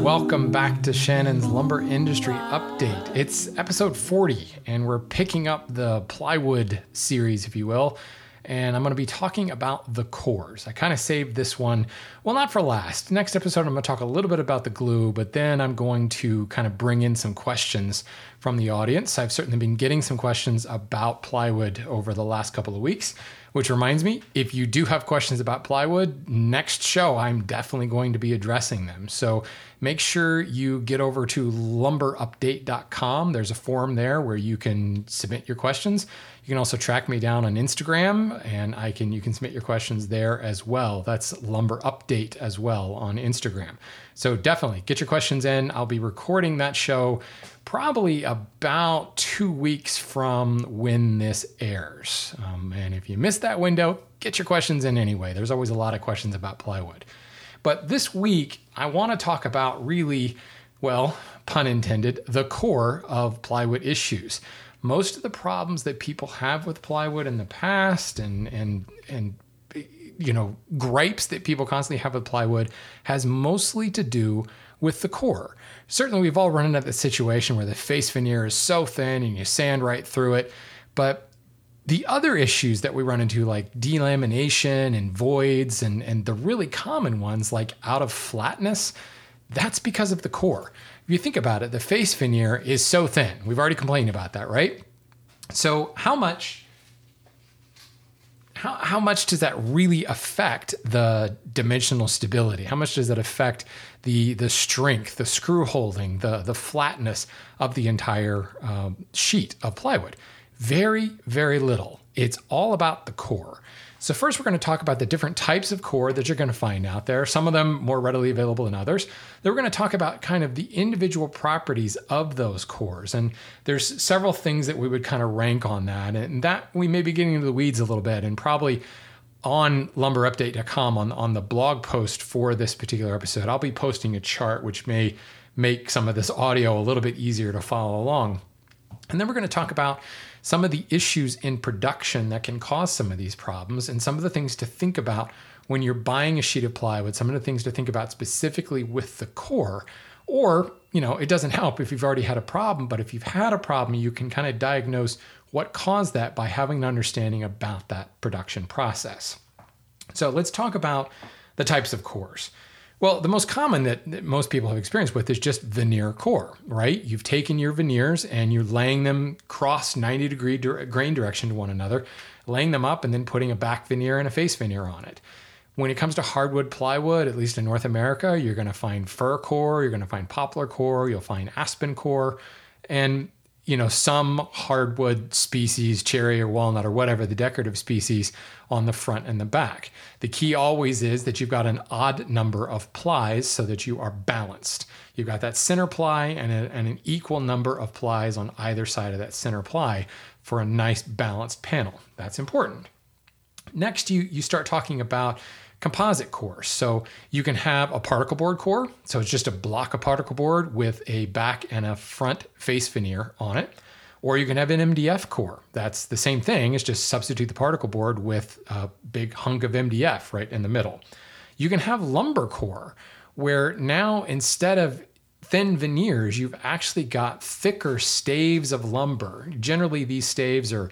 Welcome back to Shannon's Lumber Industry Update. It's episode 40, and we're picking up the plywood series, if you will. And I'm going to be talking about the cores. I kind of saved this one, well, not for last. Next episode, I'm going to talk a little bit about the glue, but then I'm going to kind of bring in some questions from the audience. I've certainly been getting some questions about plywood over the last couple of weeks. Which reminds me, if you do have questions about plywood, next show I'm definitely going to be addressing them. So make sure you get over to lumberupdate.com. There's a form there where you can submit your questions. You can also track me down on Instagram and I can you can submit your questions there as well. That's lumber update as well on Instagram. So definitely get your questions in. I'll be recording that show probably about two weeks from when this airs. Um, and if you missed that window, get your questions in anyway. There's always a lot of questions about plywood. But this week, I want to talk about really, well, pun intended, the core of plywood issues. Most of the problems that people have with plywood in the past and, and, and you know, gripes that people constantly have with plywood has mostly to do with the core. Certainly, we've all run into the situation where the face veneer is so thin and you sand right through it. But the other issues that we run into, like delamination and voids, and, and the really common ones like out of flatness, that's because of the core. If you think about it, the face veneer is so thin. We've already complained about that, right? So, how much how, how much does that really affect the dimensional stability? How much does that affect the the strength, the screw holding, the the flatness of the entire um, sheet of plywood? Very, very little. It's all about the core. So, first, we're going to talk about the different types of core that you're going to find out there, some of them more readily available than others. Then, we're going to talk about kind of the individual properties of those cores. And there's several things that we would kind of rank on that. And that we may be getting into the weeds a little bit and probably on lumberupdate.com on, on the blog post for this particular episode, I'll be posting a chart which may make some of this audio a little bit easier to follow along. And then we're going to talk about some of the issues in production that can cause some of these problems, and some of the things to think about when you're buying a sheet of plywood, some of the things to think about specifically with the core. Or, you know, it doesn't help if you've already had a problem, but if you've had a problem, you can kind of diagnose what caused that by having an understanding about that production process. So let's talk about the types of cores. Well, the most common that, that, most people have experience with is just veneer core, right? You've taken your veneers and you're laying them cross 90 degree grain direction to one another, laying them up and then putting a back veneer and a face veneer on it. When it comes to hardwood plywood, at least in North America, you're going to find fir core, you're going to find poplar core, you'll find aspen core, and you know, some hardwood species, cherry or walnut or whatever, the decorative species on the front and the back. The key always is that you've got an odd number of plies so that you are balanced. You've got that center ply and, a, and an equal number of plies on either side of that center ply for a nice balanced panel. That's important. Next, you, you start talking about composite cores. So you can have a particle board core. So it's just a block of particle board with a back and a front face veneer on it. Or you can have an MDF core. That's the same thing. It's just substitute the particle board with a big hunk of MDF right in the middle. You can have lumber core, where now instead of thin veneers, you've actually got thicker staves of lumber. Generally, these staves are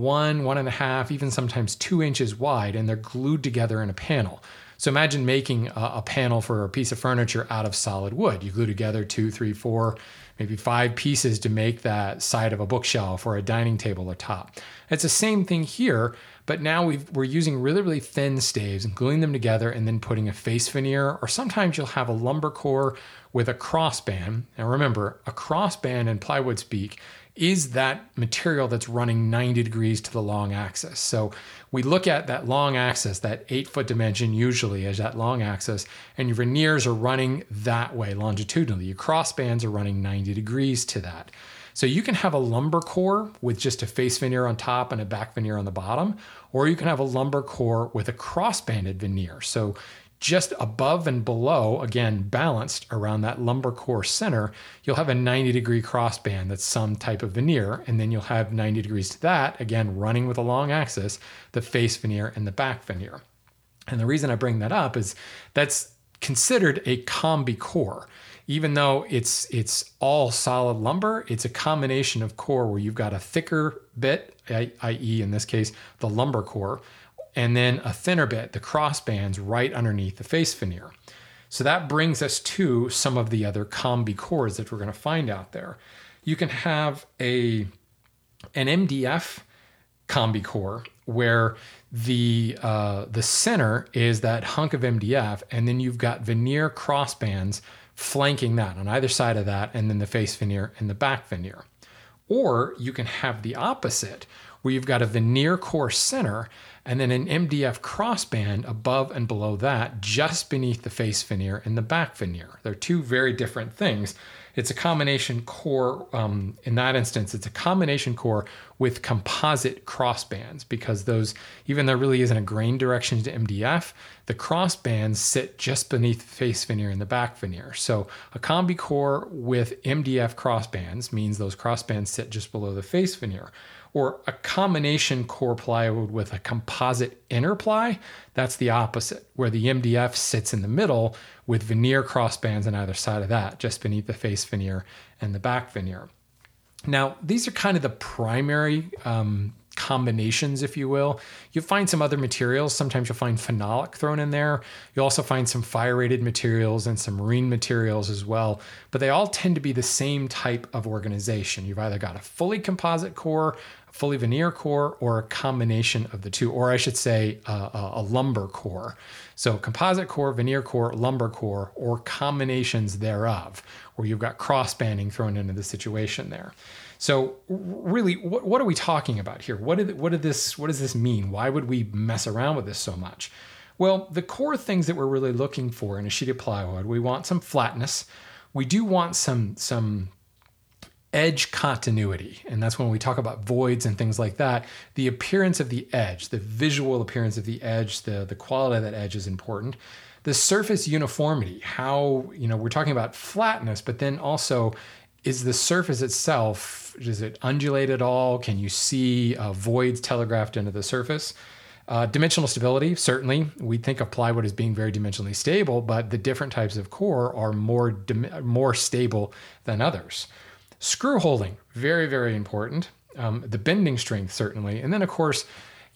one, one and a half, even sometimes two inches wide, and they're glued together in a panel. So imagine making a, a, panel for a piece of furniture out of solid wood. You glue together two, three, four, maybe five pieces to make that side of a bookshelf or a dining table or top. It's the same thing here, but now we are using really, really thin staves and gluing them together and then putting a face veneer, or sometimes you'll have a lumber core with a crossband. And remember, a crossband in plywood speak is that material that's running 90 degrees to the long axis. So we look at that long axis, that eight foot dimension usually as that long axis, and your veneers are running that way longitudinally. Your crossbands are running 90 degrees to that. So you can have a lumber core with just a face veneer on top and a back veneer on the bottom, or you can have a lumber core with a crossbanded veneer. So just above and below, again, balanced around that lumber core center, you'll have a 90 degree crossband that's some type of veneer. And then you'll have 90 degrees to that, again, running with a long axis, the face veneer and the back veneer. And the reason I bring that up is that's considered a combi core. Even though it's it's all solid lumber, it's a combination of core where you've got a thicker bit, i.e., in this case, the lumber core, and then a thinner bit, the cross bands, right underneath the face veneer. So that brings us to some of the other combi cores that we're going to find out there. You can have a an MDF combi core where the uh, the center is that hunk of MDF, and then you've got veneer crossbands flanking that on either side of that, and then the face veneer and the back veneer. Or you can have the opposite, where you've got a veneer core center and then an MDF crossband above and below that, just beneath the face veneer and the back veneer. They're two very different things. It's a combination core. Um, in that instance, it's a combination core with composite crossbands because those, even though really isn't a grain direction to MDF, the crossbands sit just beneath the face veneer and the back veneer. So a combi core with MDF crossbands means those crossbands sit just below the face veneer or a combination core plywood with a composite inner ply, that's the opposite, where the MDF sits in the middle with veneer crossbands on either side of that, just beneath the face veneer and the back veneer. Now, these are kind of the primary um, combinations, if you will. You'll find some other materials. Sometimes you'll find phenolic thrown in there. You'll also find some fire rated materials and some marine materials as well. But they all tend to be the same type of organization. You've either got a fully composite core, fully veneer core, or a combination of the two, or I should say uh, a lumber core. So composite core, veneer core, lumber core, or combinations thereof, where you've got cross banding thrown into the situation there. So really, what, what are we talking about here? What did what did this what does this mean? Why would we mess around with this so much? Well, the core things that we're really looking for in a sheet of plywood, we want some flatness. We do want some some edge continuity. And that's when we talk about voids and things like that. The appearance of the edge, the visual appearance of the edge, the, the quality of that edge is important. The surface uniformity, how, you know, we're talking about flatness, but then also is the surface itself does it undulate at all can you see uh, voids telegraphed into the surface uh, dimensional stability certainly we think of plywood as being very dimensionally stable but the different types of core are more more stable than others screw holding very very important um, the bending strength certainly and then of course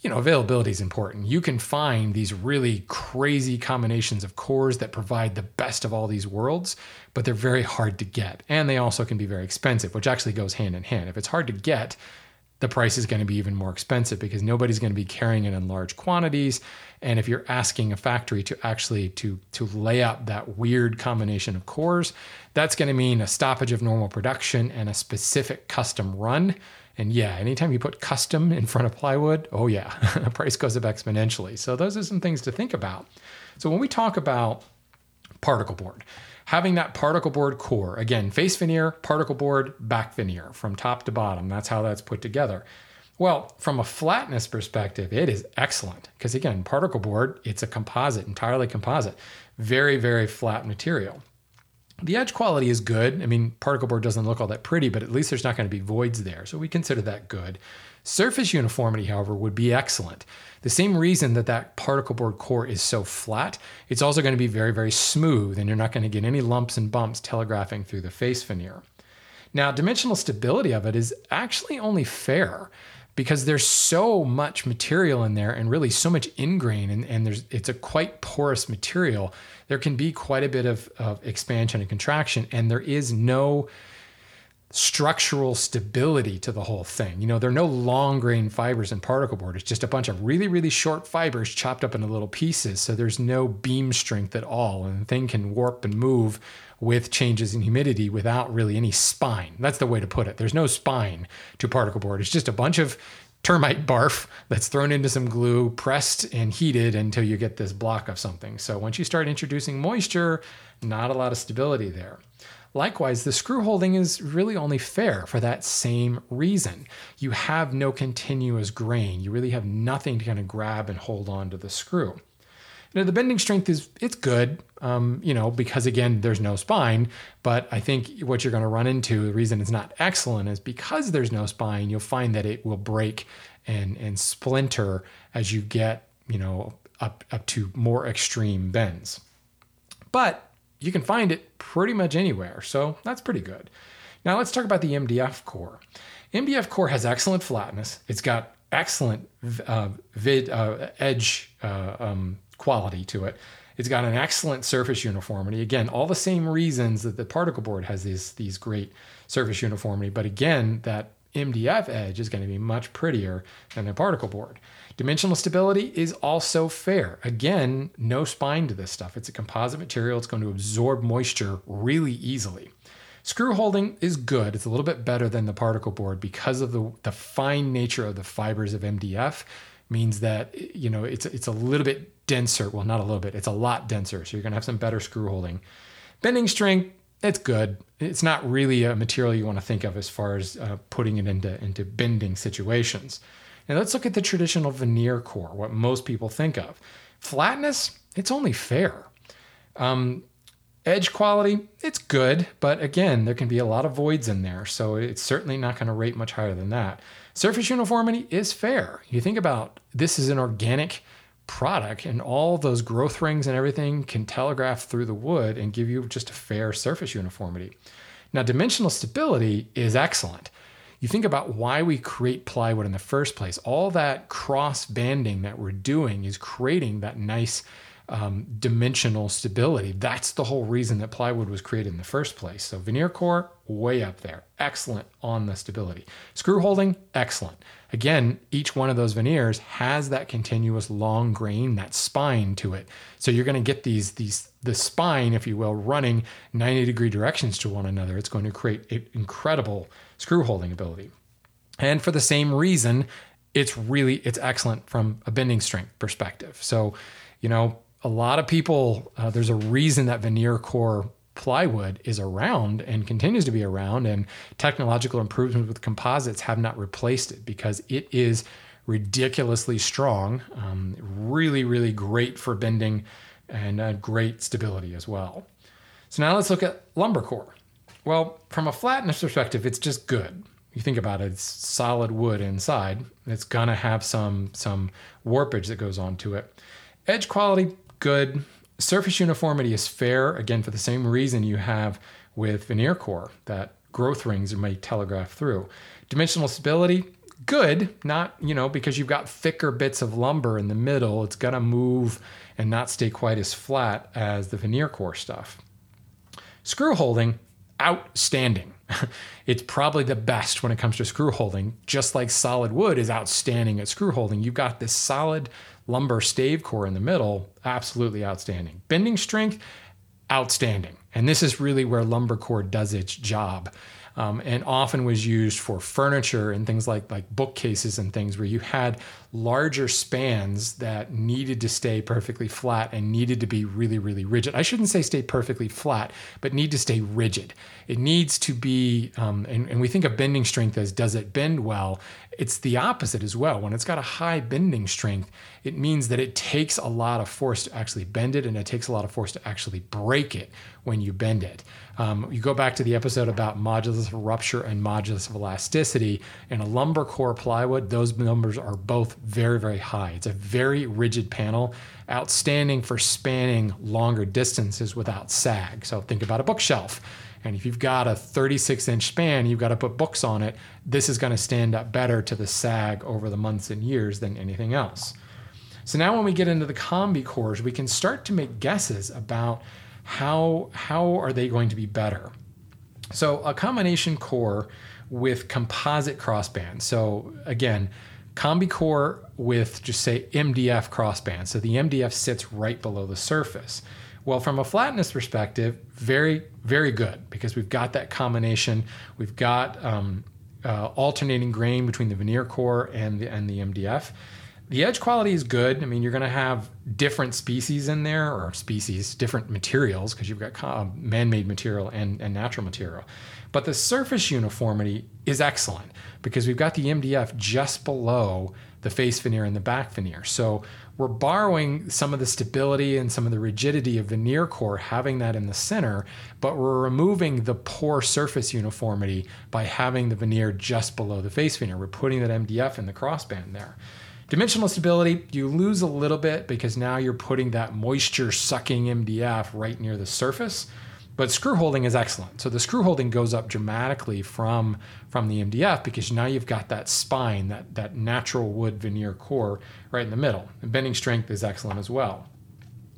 you know, availability is important. You can find these really crazy combinations of cores that provide the best of all these worlds, but they're very hard to get. And they also can be very expensive, which actually goes hand in hand. If it's hard to get, the price is going to be even more expensive because nobody's going to be carrying it in large quantities and if you're asking a factory to actually to to lay out that weird combination of cores that's going to mean a stoppage of normal production and a specific custom run and yeah, anytime you put custom in front of plywood, oh yeah, the price goes up exponentially. So those are some things to think about. So when we talk about particle board, having that particle board core, again, face veneer, particle board, back veneer from top to bottom, that's how that's put together. Well, from a flatness perspective, it is excellent because again, particle board, it's a composite, entirely composite, very, very flat material. The edge quality is good. I mean, particle board doesn't look all that pretty, but at least there's not going to be voids there. So we consider that good. Surface uniformity, however, would be excellent. The same reason that that particle board core is so flat, it's also going to be very, very smooth, and you're not going to get any lumps and bumps telegraphing through the face veneer. Now, dimensional stability of it is actually only fair because there's so much material in there and really so much ingrain and, and there's it's a quite porous material there can be quite a bit of, of expansion and contraction and there is no structural stability to the whole thing you know there are no long grain fibers in particle board it's just a bunch of really really short fibers chopped up into little pieces so there's no beam strength at all and the thing can warp and move with changes in humidity without really any spine. That's the way to put it. There's no spine to particle board. It's just a bunch of termite barf that's thrown into some glue, pressed and heated until you get this block of something. So once you start introducing moisture, not a lot of stability there. Likewise, the screw holding is really only fair for that same reason. You have no continuous grain. You really have nothing to kind of grab and hold on to the screw. Now the bending strength is it's good, um, you know, because again, there's no spine. But I think what you're going to run into, the reason it's not excellent is because there's no spine. You'll find that it will break and and splinter as you get, you know, up up to more extreme bends. but you can find it pretty much anywhere. So that's pretty good. Now let's talk about the MDF core. MDF core has excellent flatness. It's got excellent uh, vid uh, edge uh, um, quality to it. It's got an excellent surface uniformity. Again, all the same reasons that the particle board has these these great surface uniformity, but again, that MDF edge is going to be much prettier than the particle board. Dimensional stability is also fair. Again, no spine to this stuff. It's a composite material. It's going to absorb moisture really easily. Screw holding is good. It's a little bit better than the particle board because of the, the fine nature of the fibers of MDF means that you know it's it's a little bit denser. Well, not a little bit. It's a lot denser. So you're going to have some better screw holding. Bending strength it's good. It's not really a material you want to think of as far as uh, putting it into into bending situations. Now let's look at the traditional veneer core, what most people think of. Flatness, it's only fair. Um, edge quality, it's good, but again, there can be a lot of voids in there, so it's certainly not going to rate much higher than that. Surface uniformity is fair. You think about this is an organic product, and all those growth rings and everything can telegraph through the wood and give you just a fair surface uniformity. Now, dimensional stability is excellent you think about why we create plywood in the first place. All that cross banding that we're doing is creating that nice um, dimensional stability. That's the whole reason that plywood was created in the first place. So veneer core, way up there. Excellent on the stability. Screw holding, excellent. Again, each one of those veneers has that continuous long grain, that spine to it. So you're going to get these, these, the spine, if you will, running 90 degree directions to one another. It's going to create an incredible screw holding ability. And for the same reason, it's really it's excellent from a bending strength perspective. So, you know, a lot of people uh, there's a reason that veneer core plywood is around and continues to be around and technological improvements with composites have not replaced it because it is ridiculously strong um, really really great for bending and uh, great stability as well so now let's look at lumber core well, from a flatness perspective, it's just good. You think about it, it's solid wood inside. It's gonna have some some warpage that goes on to it. Edge quality, good. Surface uniformity is fair, again, for the same reason you have with veneer core, that growth rings may telegraph through. Dimensional stability, good, not, you know, because you've got thicker bits of lumber in the middle, it's gonna move and not stay quite as flat as the veneer core stuff. Screw holding, outstanding. it's probably the best when it comes to screw holding, just like solid wood is outstanding at screw holding. You've got this solid lumber stave core in the middle, absolutely outstanding. Bending strength, outstanding. And this is really where lumber core does its job um, and often was used for furniture and things like like bookcases and things where you had larger spans that needed to stay perfectly flat and needed to be really really rigid. I shouldn't say stay perfectly flat, but need to stay rigid. It needs to be, um, and, and we think of bending strength as does it bend well? It's the opposite as well. When it's got a high bending strength, it means that it takes a lot of force to actually bend it, and it takes a lot of force to actually break it when you bend it. Um, you go back to the episode about modulus of rupture and modulus of elasticity. In a lumber core plywood, those numbers are both very, very high. It's a very rigid panel, outstanding for spanning longer distances without sag. So think about a bookshelf. And if you've got a 36 inch span, you've got to put books on it. This is going to stand up better to the sag over the months and years than anything else. So now when we get into the combi cores, we can start to make guesses about how how are they going to be better? So a combination core with composite crossband. So again, combi core with just say MDF crossband. So the MDF sits right below the surface. Well, from a flatness perspective, very, very good because we've got that combination. We've got um, uh, alternating grain between the veneer core and the, and the MDF. The edge quality is good. I mean, you're going to have different species in there, or species, different materials, because you've got um, man made material and, and natural material. But the surface uniformity is excellent because we've got the MDF just below the face veneer and the back veneer. So we're borrowing some of the stability and some of the rigidity of veneer core, having that in the center, but we're removing the poor surface uniformity by having the veneer just below the face veneer. We're putting that MDF in the crossband there. Dimensional stability, you lose a little bit because now you're putting that moisture sucking MDF right near the surface. But screw holding is excellent. So the screw holding goes up dramatically from, from the MDF because now you've got that spine, that, that natural wood veneer core right in the middle. And bending strength is excellent as well.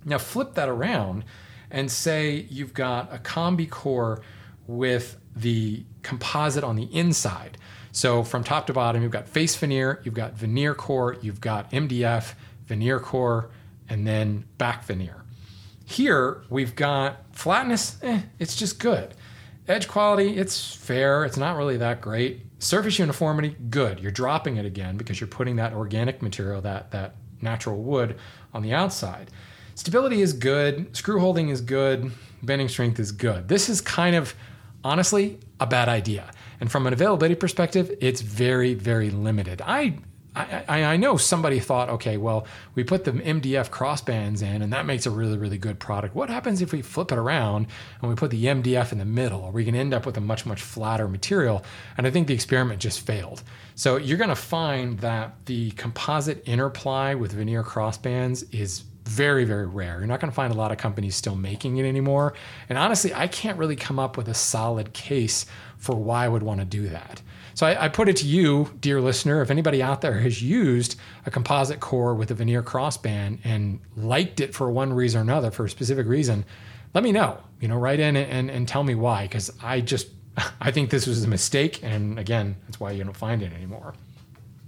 Now flip that around and say you've got a combi core with the composite on the inside. So from top to bottom, you've got face veneer, you've got veneer core, you've got MDF, veneer core, and then back veneer. Here we've got flatness, eh, it's just good. Edge quality, it's fair, it's not really that great. Surface uniformity, good. You're dropping it again because you're putting that organic material, that, that natural wood on the outside. Stability is good, screw holding is good, bending strength is good. This is kind of honestly a bad idea. And from an availability perspective, it's very, very limited. I I, I, know somebody thought, okay, well, we put the MDF crossbands in and that makes a really, really good product. What happens if we flip it around and we put the MDF in the middle? Are we going to end up with a much, much flatter material? And I think the experiment just failed. So you're going to find that the composite inner ply with veneer crossbands is very, very rare. You're not going to find a lot of companies still making it anymore. And honestly, I can't really come up with a solid case for why I would want to do that. So I, I, put it to you, dear listener, if anybody out there has used a composite core with a veneer crossband and liked it for one reason or another, for a specific reason, let me know. You know, write in and, and tell me why, because I just I think this was a mistake, and again, that's why you don't find it anymore.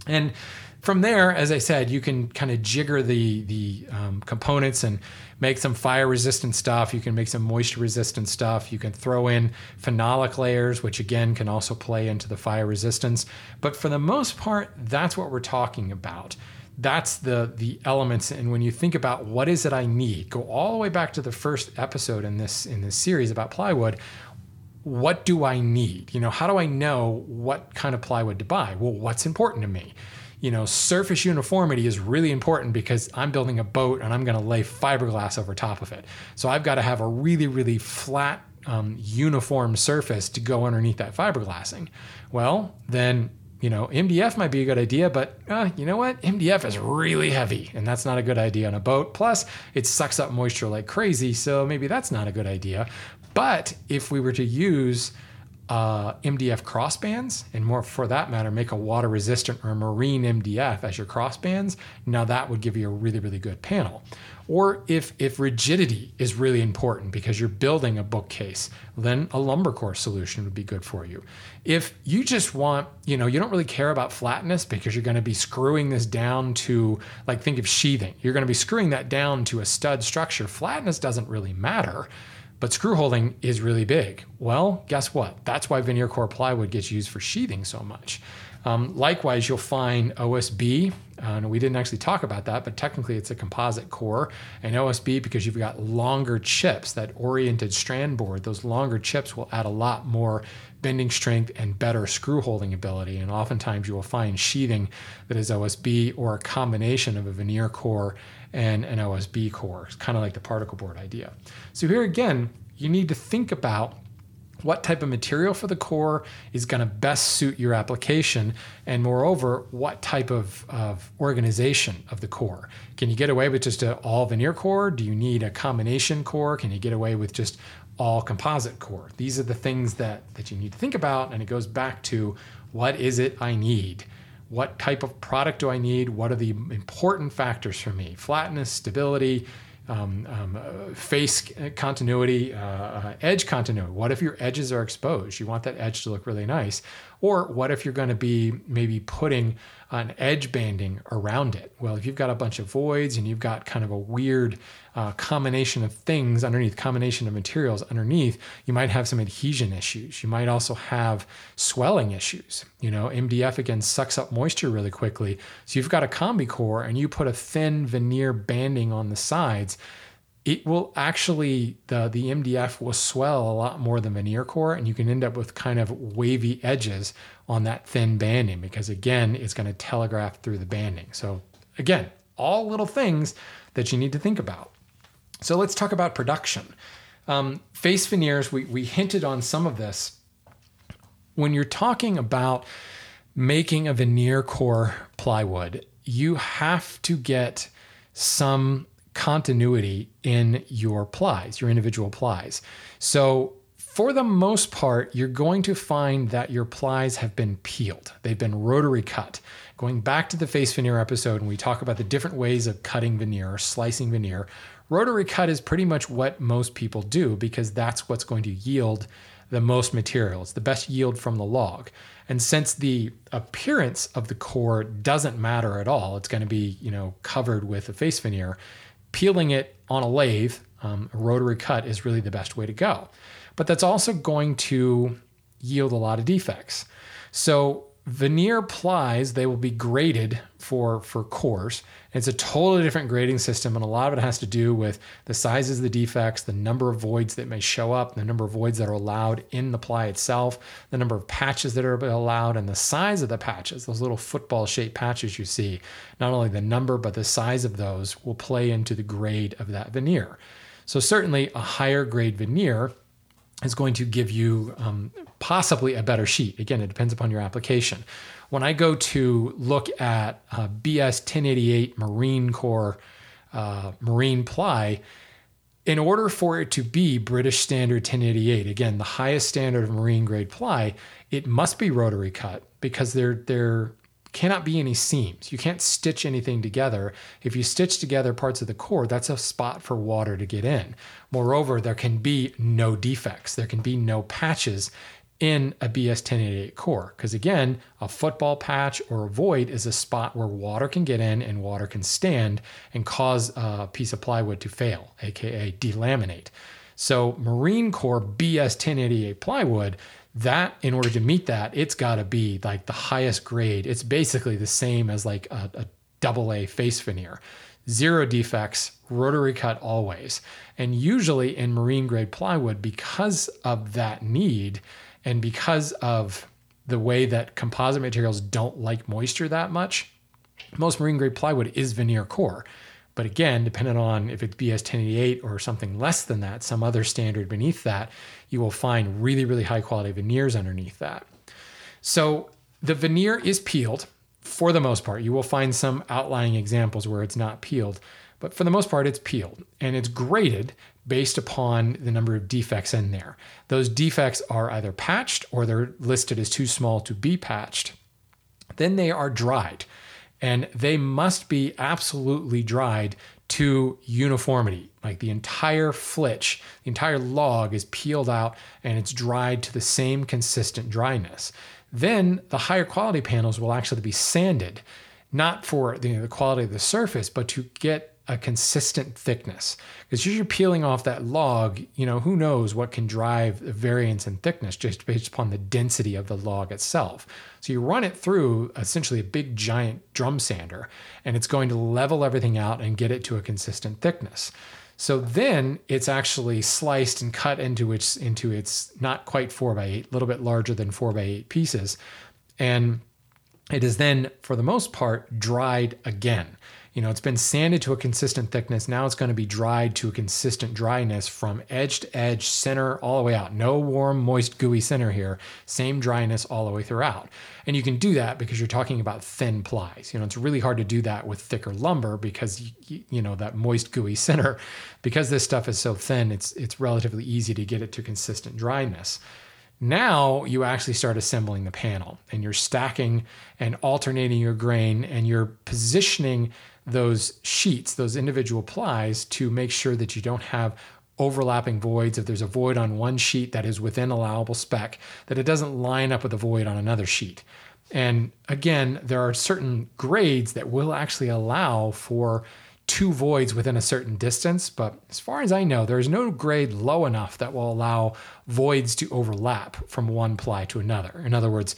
And from there, as I said, you can kind of jigger the the um, components and make some fire resistant stuff. You can make some moisture resistant stuff. You can throw in phenolic layers, which again can also play into the fire resistance. But for the most part, that's what we're talking about. That's the the elements. And when you think about what is it I need, go all the way back to the first episode in this in this series about plywood what do I need? You know, how do I know what kind of plywood to buy? Well, what's important to me? You know, surface uniformity is really important because I'm building a boat and I'm going to lay fiberglass over top of it. So I've got to have a really, really flat, um, uniform surface to go underneath that fiberglassing. Well, then, you know, MDF might be a good idea, but uh, you know what? MDF is really heavy and that's not a good idea on a boat. Plus, it sucks up moisture like crazy. So maybe that's not a good idea. But if we were to use uh, MDF crossbands, and more for that matter, make a water resistant or marine MDF as your crossbands. Now that would give you a really, really good panel. Or if, if rigidity is really important because you're building a bookcase, then a lumber core solution would be good for you. If you just want, you know, you don't really care about flatness because you're going to be screwing this down to, like, think of sheathing. You're going to be screwing that down to a stud structure. Flatness doesn't really matter but screw holding is really big. Well, guess what? That's why veneer core plywood gets used for sheathing so much. Um, likewise, you'll find OSB. Uh, we didn't actually talk about that, but technically it's a composite core. And OSB, because you've got longer chips, that oriented strand board, those longer chips will add a lot more bending strength and better screw holding ability. And oftentimes you will find sheathing that is OSB or a combination of a veneer core and an OSB core. It's kind of like the particle board idea. So here again, you need to think about what type of material for the core is going to best suit your application and moreover what type of, of organization of the core. Can you get away with just an all veneer core? Do you need a combination core? Can you get away with just all composite core? These are the things that that you need to think about and it goes back to what is it i need what type of product do I need? What are the important factors for me? Flatness, stability, um, um, uh, face continuity, uh, uh, edge continuity. What if your edges are exposed? You want that edge to look really nice. Or what if you're going to be maybe putting an edge banding around it? Well, if you've got a bunch of voids and you've got kind of a weird uh, combination of things underneath, combination of materials underneath, you might have some adhesion issues. You might also have swelling issues. You know, MDF again sucks up moisture really quickly. So you've got a combi core and you put a thin veneer banding on the sides it will actually the the MDF will swell a lot more than veneer core, and you can end up with kind of wavy edges on that thin banding because again, it's going to telegraph through the banding. So again, all little things that you need to think about. So let's talk about production. Um, face veneers, we, we hinted on some of this. When you're talking about making a veneer core plywood, you have to get some continuity in your plies, your individual plies. So, for the most part, you're going to find that your plies have been peeled. They've been rotary cut. Going back to the face veneer episode, when we talk about the different ways of cutting veneer or slicing veneer, rotary cut is pretty much what most people do because that's what's going to yield the most material. It's the best yield from the log. And since the appearance of the core doesn't matter at all, it's going to be, you know, covered with a face veneer, peeling it on a lathe, um, a rotary cut is really the best way to go. But that's also going to yield a lot of defects. So veneer plies they will be graded for for cores. It's a totally different grading system and a lot of it has to do with the sizes of the defects the number of voids that may show up the number of voids that are allowed in the ply itself the number of patches that are allowed and the size of the patches those little football shaped patches you see. Not only the number but the size of those will play into the grade of that veneer. So certainly a higher grade veneer is going to give you um, possibly a better sheet. Again, it depends upon your application. When I go to look at uh, BS 1088 Marine core uh, marine ply, in order for it to be British Standard 1088, again, the highest standard of marine grade ply, it must be rotary cut because they're they're cannot be any seams. You can't stitch anything together. If you stitch together parts of the core, that's a spot for water to get in. Moreover, there can be no defects, there can be no patches in a BS 1088 core. Because again, a football patch or a void is a spot where water can get in and water can stand and cause a piece of plywood to fail, aka delaminate. So, Marine core BS 1088 plywood that in order to meet that it's got to be like the highest grade. It's basically the same as like a, a double a face veneer. Zero defects rotary cut always. And usually in marine grade plywood because of that need and because of the way that composite materials don't like moisture that much most marine grade plywood is veneer core but again, depending on if it's BS 1088 or something less than that, some other standard beneath that, you will find really, really high quality veneers underneath that. So the veneer is peeled for the most part. You will find some outlying examples where it's not peeled, but for the most part, it's peeled and it's graded based upon the number of defects in there. Those defects are either patched or they're listed as too small to be patched. Then they are dried and they must be absolutely dried to uniformity. Like the entire flitch, the entire log is peeled out and it's dried to the same consistent dryness. Then the higher quality panels will actually be sanded, not for the, you know, the quality of the surface, but to get a consistent thickness. Because you're peeling off that log, you know, who knows what can drive variance in thickness just based upon the density of the log itself. So you run it through essentially a big giant drum sander, and it's going to level everything out and get it to a consistent thickness. So then it's actually sliced and cut into its into its not quite four by eight, a little bit larger than four by eight pieces. And it is then, for the most part, dried again. You know, it's been sanded to a consistent thickness. Now it's going to be dried to a consistent dryness from edge to edge, center, all the way out. No warm, moist, gooey center here. Same dryness all the way throughout. And you can do that because you're talking about thin plies. You know, it's really hard to do that with thicker lumber because you, know that moist, gooey center. Because this stuff is so thin, it's it's relatively easy to get it to consistent dryness. Now you actually start assembling the panel and you're stacking and alternating your grain and you're positioning those sheets, those individual plies, to make sure that you don't have overlapping voids. If there's a void on one sheet that is within allowable spec, that it doesn't line up with a void on another sheet. And again, there are certain grades that will actually allow for two voids within a certain distance, but as far as I know, there is no grade low enough that will allow voids to overlap from one ply to another. In other words,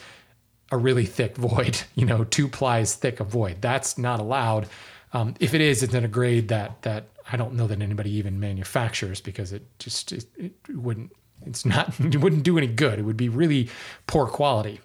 a really thick void, you know, two plies thick of void. That's not allowed um, if it is, it's in a grade that that I don't know that anybody even manufactures because it just it, it wouldn't it's not it wouldn't do any good. It would be really poor quality.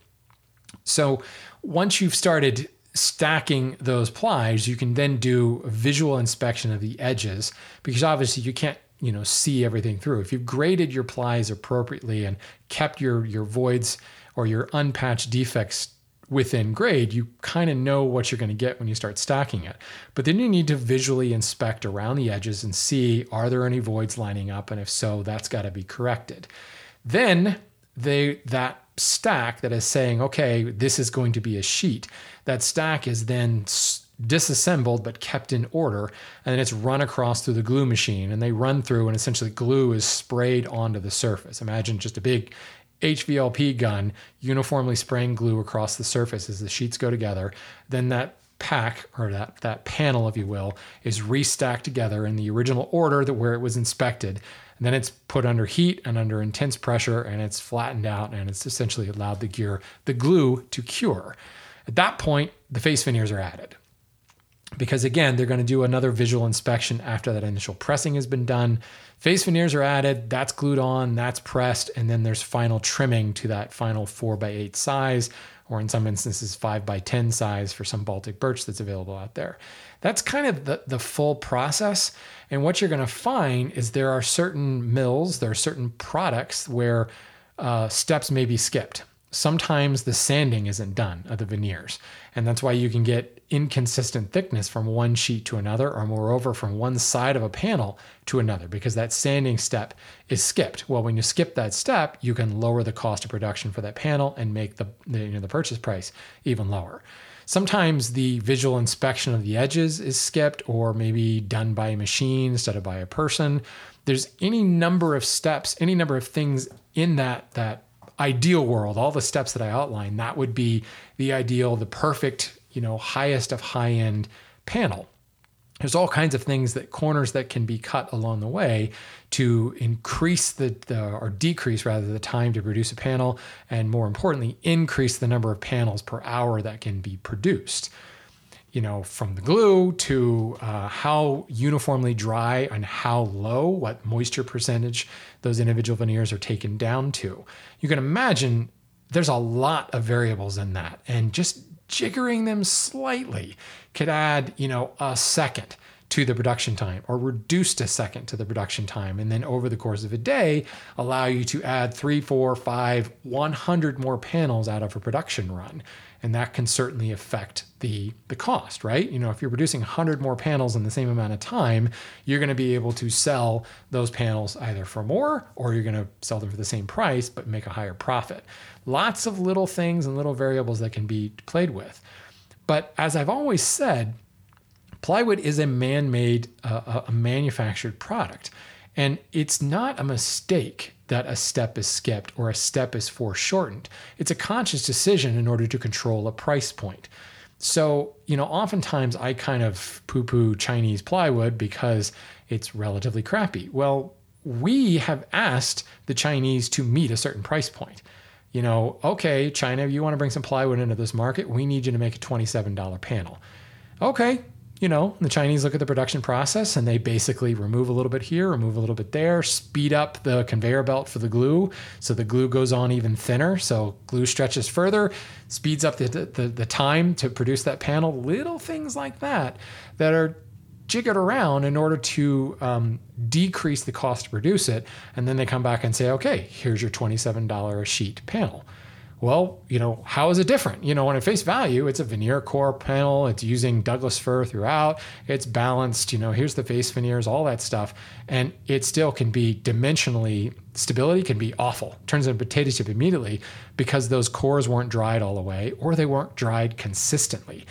So once you've started stacking those plies, you can then do a visual inspection of the edges because obviously you can't you know see everything through. If you've graded your plies appropriately and kept your your voids or your unpatched defects within grade, you kind of know what you're going to get when you start stacking it. But then you need to visually inspect around the edges and see are there any voids lining up, and if so, that's got to be corrected. Then they that stack that is saying, okay, this is going to be a sheet. That stack is then disassembled but kept in order, and then it's run across through the glue machine, and they run through, and essentially glue is sprayed onto the surface. Imagine just a big HVLP gun uniformly spraying glue across the surface as the sheets go together. Then that pack or that that panel, if you will, is restacked together in the original order that where it was inspected. And then it's put under heat and under intense pressure, and it's flattened out, and it's essentially allowed the gear, the glue, to cure. At that point, the face veneers are added because again, they're going to do another visual inspection after that initial pressing has been done. Face veneers are added, that's glued on, that's pressed, and then there's final trimming to that final 4 by 8 size, or in some instances 5 by 10 size for some Baltic birch that's available out there. That's kind of the, the full process. And what you're going to find is there are certain mills, there are certain products where uh, steps may be skipped sometimes the sanding isn't done of the veneers. And that's why you can get inconsistent thickness from one sheet to another, or moreover, from one side of a panel to another, because that sanding step is skipped. Well, when you skip that step, you can lower the cost of production for that panel and make the, the, you know, the purchase price even lower. Sometimes the visual inspection of the edges is skipped or maybe done by a machine instead of by a person. There's any number of steps, any number of things in that that ideal world, all the steps that I outlined, that would be the ideal, the perfect, you know, highest of high end panel. There's all kinds of things that corners that can be cut along the way to increase the, the or decrease rather the time to produce a panel, and more importantly, increase the number of panels per hour that can be produced you know, from the glue to uh, how uniformly dry and how low, what moisture percentage those individual veneers are taken down to. You can imagine there's a lot of variables in that, and just jiggering them slightly could add, you know, a second to the production time or reduced a second to the production time. And then over the course of a day, allow you to add three, four, five, 100 more panels out of a production run and that can certainly affect the the cost right? You know if you're producing 100 more panels in the same amount of time you're going to be able to sell those panels either for more or you're going to sell them for the same price but make a higher profit. Lots of little things and little variables that can be played with. But as i've always said plywood is a man-made uh, a manufactured product and it's not a mistake that a step is skipped or a step is foreshortened. It's a conscious decision in order to control a price point. So, you know, oftentimes I kind of poo poo Chinese plywood because it's relatively crappy. Well, we have asked the Chinese to meet a certain price point. You know, okay, China, you want to bring some plywood into this market, we need you to make a $27 panel. Okay, you know, the Chinese look at the production process and they basically remove a little bit here, remove a little bit there, speed up the conveyor belt for the glue. So the glue goes on even thinner. So glue stretches further, speeds up the, the, the time to produce that panel. Little things like that that are jiggered around in order to um, decrease the cost to produce it. And then they come back and say, okay, here's your $27 a sheet panel well, you know, how is it different? You know, on a face value, it's a veneer core panel. It's using Douglas fir throughout. It's balanced. You know, here's the face veneers, all that stuff, and it still can be dimensionally stability can be awful. Turns into potato chip immediately because those cores weren't dried all the way, or they weren't dried consistently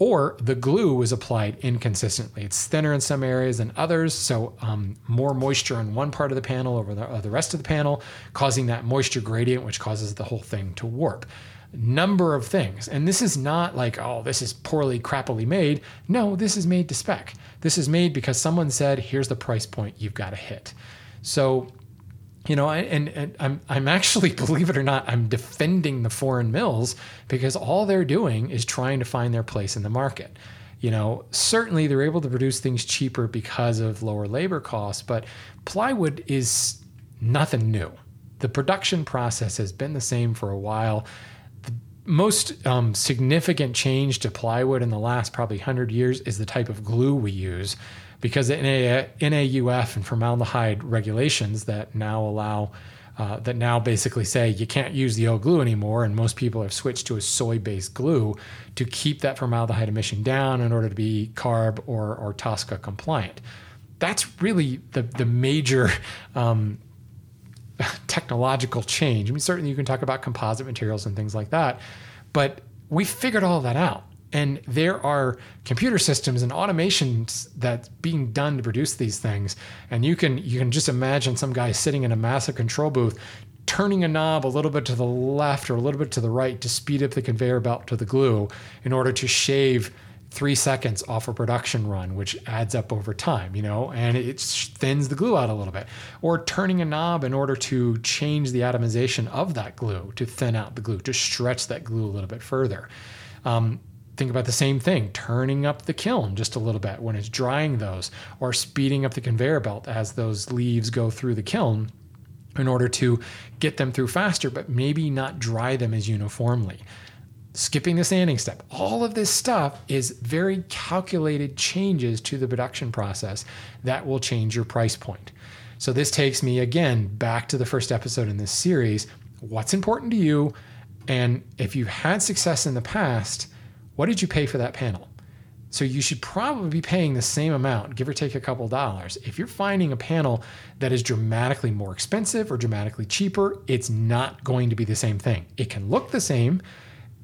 or the glue was applied inconsistently. It's thinner in some areas than others, so um, more moisture in one part of the panel over the, uh, the rest of the panel, causing that moisture gradient, which causes the whole thing to warp. Number of things. And this is not like, oh, this is poorly, crappily made. No, this is made to spec. This is made because someone said, here's the price point you've got to hit. So you know, and, and I'm I'm actually, believe it or not, I'm defending the foreign mills because all they're doing is trying to find their place in the market. You know, certainly they're able to produce things cheaper because of lower labor costs, but plywood is nothing new. The production process has been the same for a while. The most um, significant change to plywood in the last probably 100 years is the type of glue we use because NA, NAUF and formaldehyde regulations that now allow uh, that now basically say you can't use the old glue anymore, and most people have switched to a soy-based glue to keep that formaldehyde emission down in order to be CARB or, or TSCA compliant. That's really the the major um, technological change. I mean, certainly you can talk about composite materials and things like that, but we figured all that out. And there are computer systems and automations that's being done to produce these things. And you can you can just imagine some guy sitting in a massive control booth turning a knob a little bit to the left or a little bit to the right to speed up the conveyor belt to the glue in order to shave three seconds off a production run, which adds up over time, you know, and it thins the glue out a little bit. Or turning a knob in order to change the atomization of that glue to thin out the glue, to stretch that glue a little bit further. Um, think about the same thing turning up the kiln just a little bit when it's drying those or speeding up the conveyor belt as those leaves go through the kiln in order to get them through faster but maybe not dry them as uniformly. Skipping the sanding step. All of this stuff is very calculated changes to the production process that will change your price point. So this takes me again back to the first episode in this series. What's important to you? And if you've had success in the past what did you pay for that panel? So you should probably be paying the same amount, give or take a couple dollars. If you're finding a panel that is dramatically more expensive or dramatically cheaper, it's not going to be the same thing. It can look the same.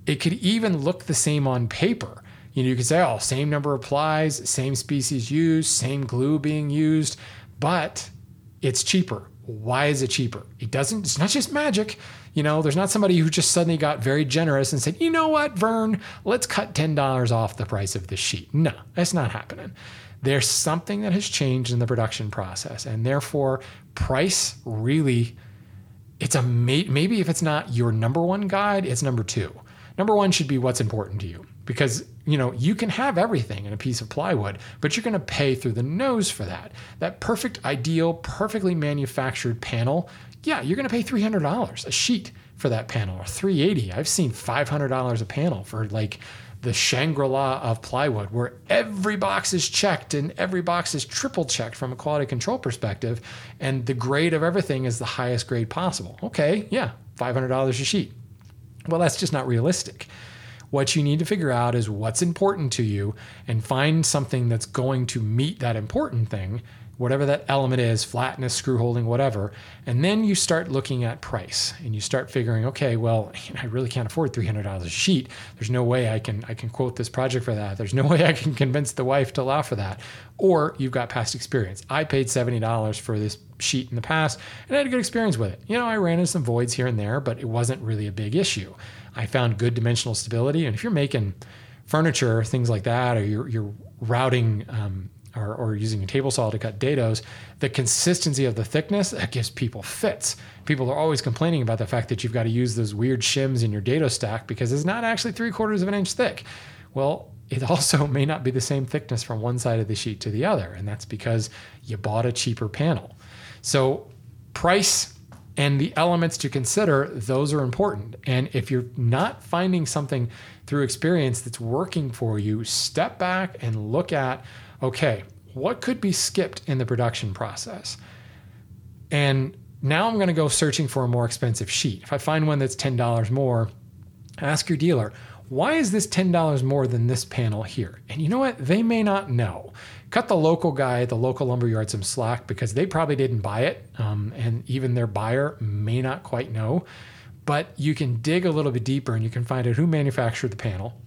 It could even look the same on paper. You know, you could say, oh, same number of plies, same species used, same glue being used, but it's cheaper. Why is it cheaper? It doesn't, it's not just magic. You know, there's not somebody who just suddenly got very generous and said, you know what, Vern, let's cut $10 off the price of this sheet. No, that's not happening. There's something that has changed in the production process, and therefore, price really, it's a maybe if it's not your number one guide, it's number two. Number one should be what's important to you because you know you can have everything in a piece of plywood but you're going to pay through the nose for that that perfect ideal perfectly manufactured panel yeah, you're going to pay $300 a sheet for that panel or 380. I've seen $500 a panel for like the Shangri-La of plywood where every box is checked and every box is triple checked from a quality control perspective and the grade of everything is the highest grade possible. Okay, yeah, $500 a sheet. Well, that's just not realistic. What you need to figure out is what's important to you and find something that's going to meet that important thing whatever that element is, flatness, screw holding, whatever. And then you start looking at price and you start figuring, okay, well, I really can't afford $300 a sheet. There's no way I can I can quote this project for that. There's no way I can convince the wife to allow for that. Or you've got past experience. I paid $70 for this sheet in the past and I had a good experience with it. You know, I ran into some voids here and there, but it wasn't really a big issue. I found good dimensional stability. And if you're making furniture, things like that, or you're, you're routing um, or, or using a table saw to cut dados, the consistency of the thickness that gives people fits. People are always complaining about the fact that you've got to use those weird shims in your dado stack because it's not actually three quarters of an inch thick. Well, it also may not be the same thickness from one side of the sheet to the other, and that's because you bought a cheaper panel. So, price and the elements to consider, those are important. And if you're not finding something through experience that's working for you, step back and look at okay, what could be skipped in the production process? And now I'm going to go searching for a more expensive sheet. If I find one that's $10 more, ask your dealer, why is this $10 more than this panel here? And you know what? They may not know. Cut the local guy at the local lumber yard some slack because they probably didn't buy it. Um, and even their buyer may not quite know. But you can dig a little bit deeper and you can find out who manufactured the panel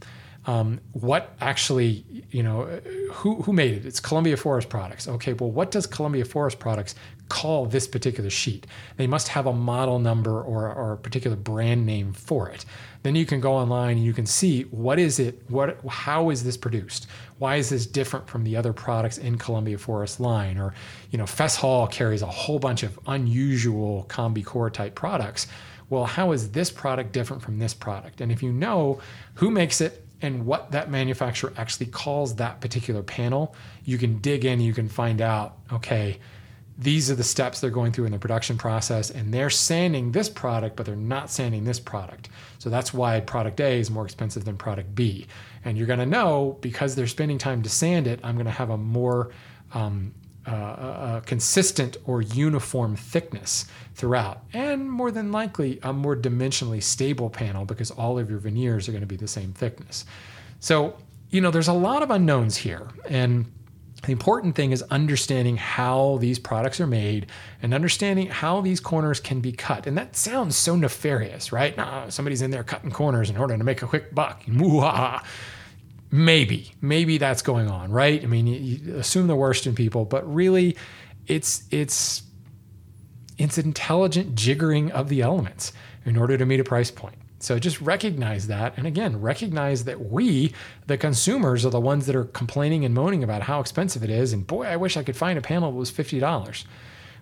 um, what actually, you know, who, who made it? It's Columbia Forest Products. Okay, well, what does Columbia Forest Products call this particular sheet? They must have a model number or, or a particular brand name for it. Then you can go online and you can see what is it, what, how is this produced? Why is this different from the other products in Columbia Forest line? Or, you know, Fess Hall carries a whole bunch of unusual combi core type products. Well, how is this product different from this product? And if you know who makes it, and what that manufacturer actually calls that particular panel, you can dig in, you can find out, okay, these are the steps they're going through in the production process, and they're sanding this product, but they're not sanding this product. So that's why product A is more expensive than product B. And you're gonna know because they're spending time to sand it, I'm gonna have a more um, uh, a consistent or uniform thickness throughout, and more than likely a more dimensionally stable panel because all of your veneers are going to be the same thickness. So, you know, there's a lot of unknowns here. And the important thing is understanding how these products are made and understanding how these corners can be cut. And that sounds so nefarious, right? Nah, somebody's in there cutting corners in order to make a quick buck. Maybe, maybe that's going on, right? I mean, you assume the worst in people, but really, it's it's it's intelligent jiggering of the elements in order to meet a price point. So just recognize that. And again, recognize that we, the consumers, are the ones that are complaining and moaning about how expensive it is. And boy, I wish I could find a panel that was $50.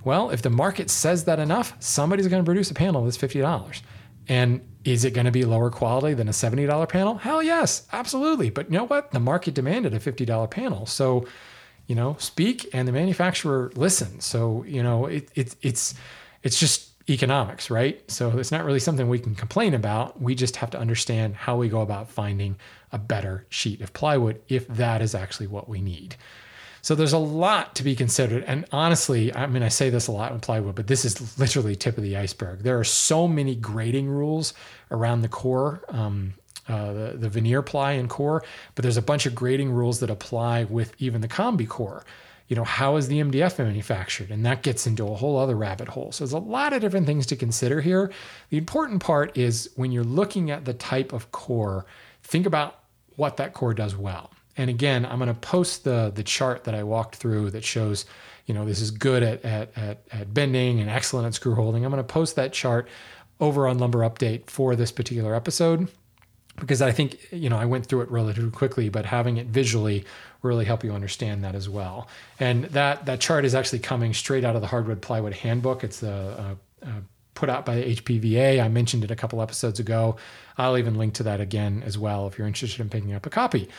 Well, if the market says that enough, somebody's going to produce a panel that's $50. And is it going to be lower quality than a $70 panel? Hell yes, absolutely. But you know what? The market demanded a $50 panel. So, you know, speak and the manufacturer listens. So, you know, it, it, it's, it's just economics, right? So it's not really something we can complain about. We just have to understand how we go about finding a better sheet of plywood if that is actually what we need. So there's a lot to be considered. And honestly, I mean, I say this a lot in plywood, but this is literally tip of the iceberg. There are so many grading rules around the core. Um, uh, the, the veneer ply and core, but there's a bunch of grading rules that apply with even the combi core you know, how is the MDF manufactured? And that gets into a whole other rabbit hole. So there's a lot of different things to consider here. The important part is when you're looking at the type of core, think about what that core does well. And again, I'm going to post the the chart that I walked through that shows, you know, this is good at at at, at bending and excellent at screw holding. I'm going to post that chart over on Lumber Update for this particular episode because I think you know I went through it relatively quickly, but having it visually really help you understand that as well. And that that chart is actually coming straight out of the Hardwood Plywood Handbook. It's a, a, a put out by the HPVA. I mentioned it a couple episodes ago. I'll even link to that again as well if you're interested in picking up a copy.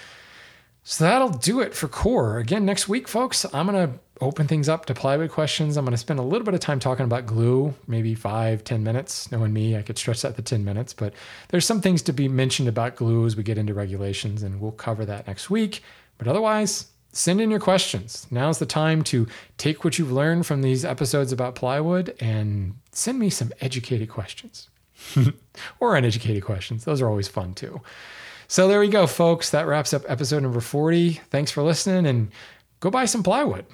So that'll do it for core. Again, next week, folks, I'm going to open things up to plywood questions. I'm going to spend a little bit of time talking about glue, maybe five, ten minutes. Knowing me, I could stretch that to 10 minutes, but there's some things to be mentioned about glue as we get into regulations, and we'll cover that next week. But otherwise, send in your questions. Now's the time to take what you've learned from these episodes about plywood and send me some educated questions or uneducated questions. Those are always fun too. So there we go, folks. That wraps up episode number 40. Thanks for listening and go buy some plywood.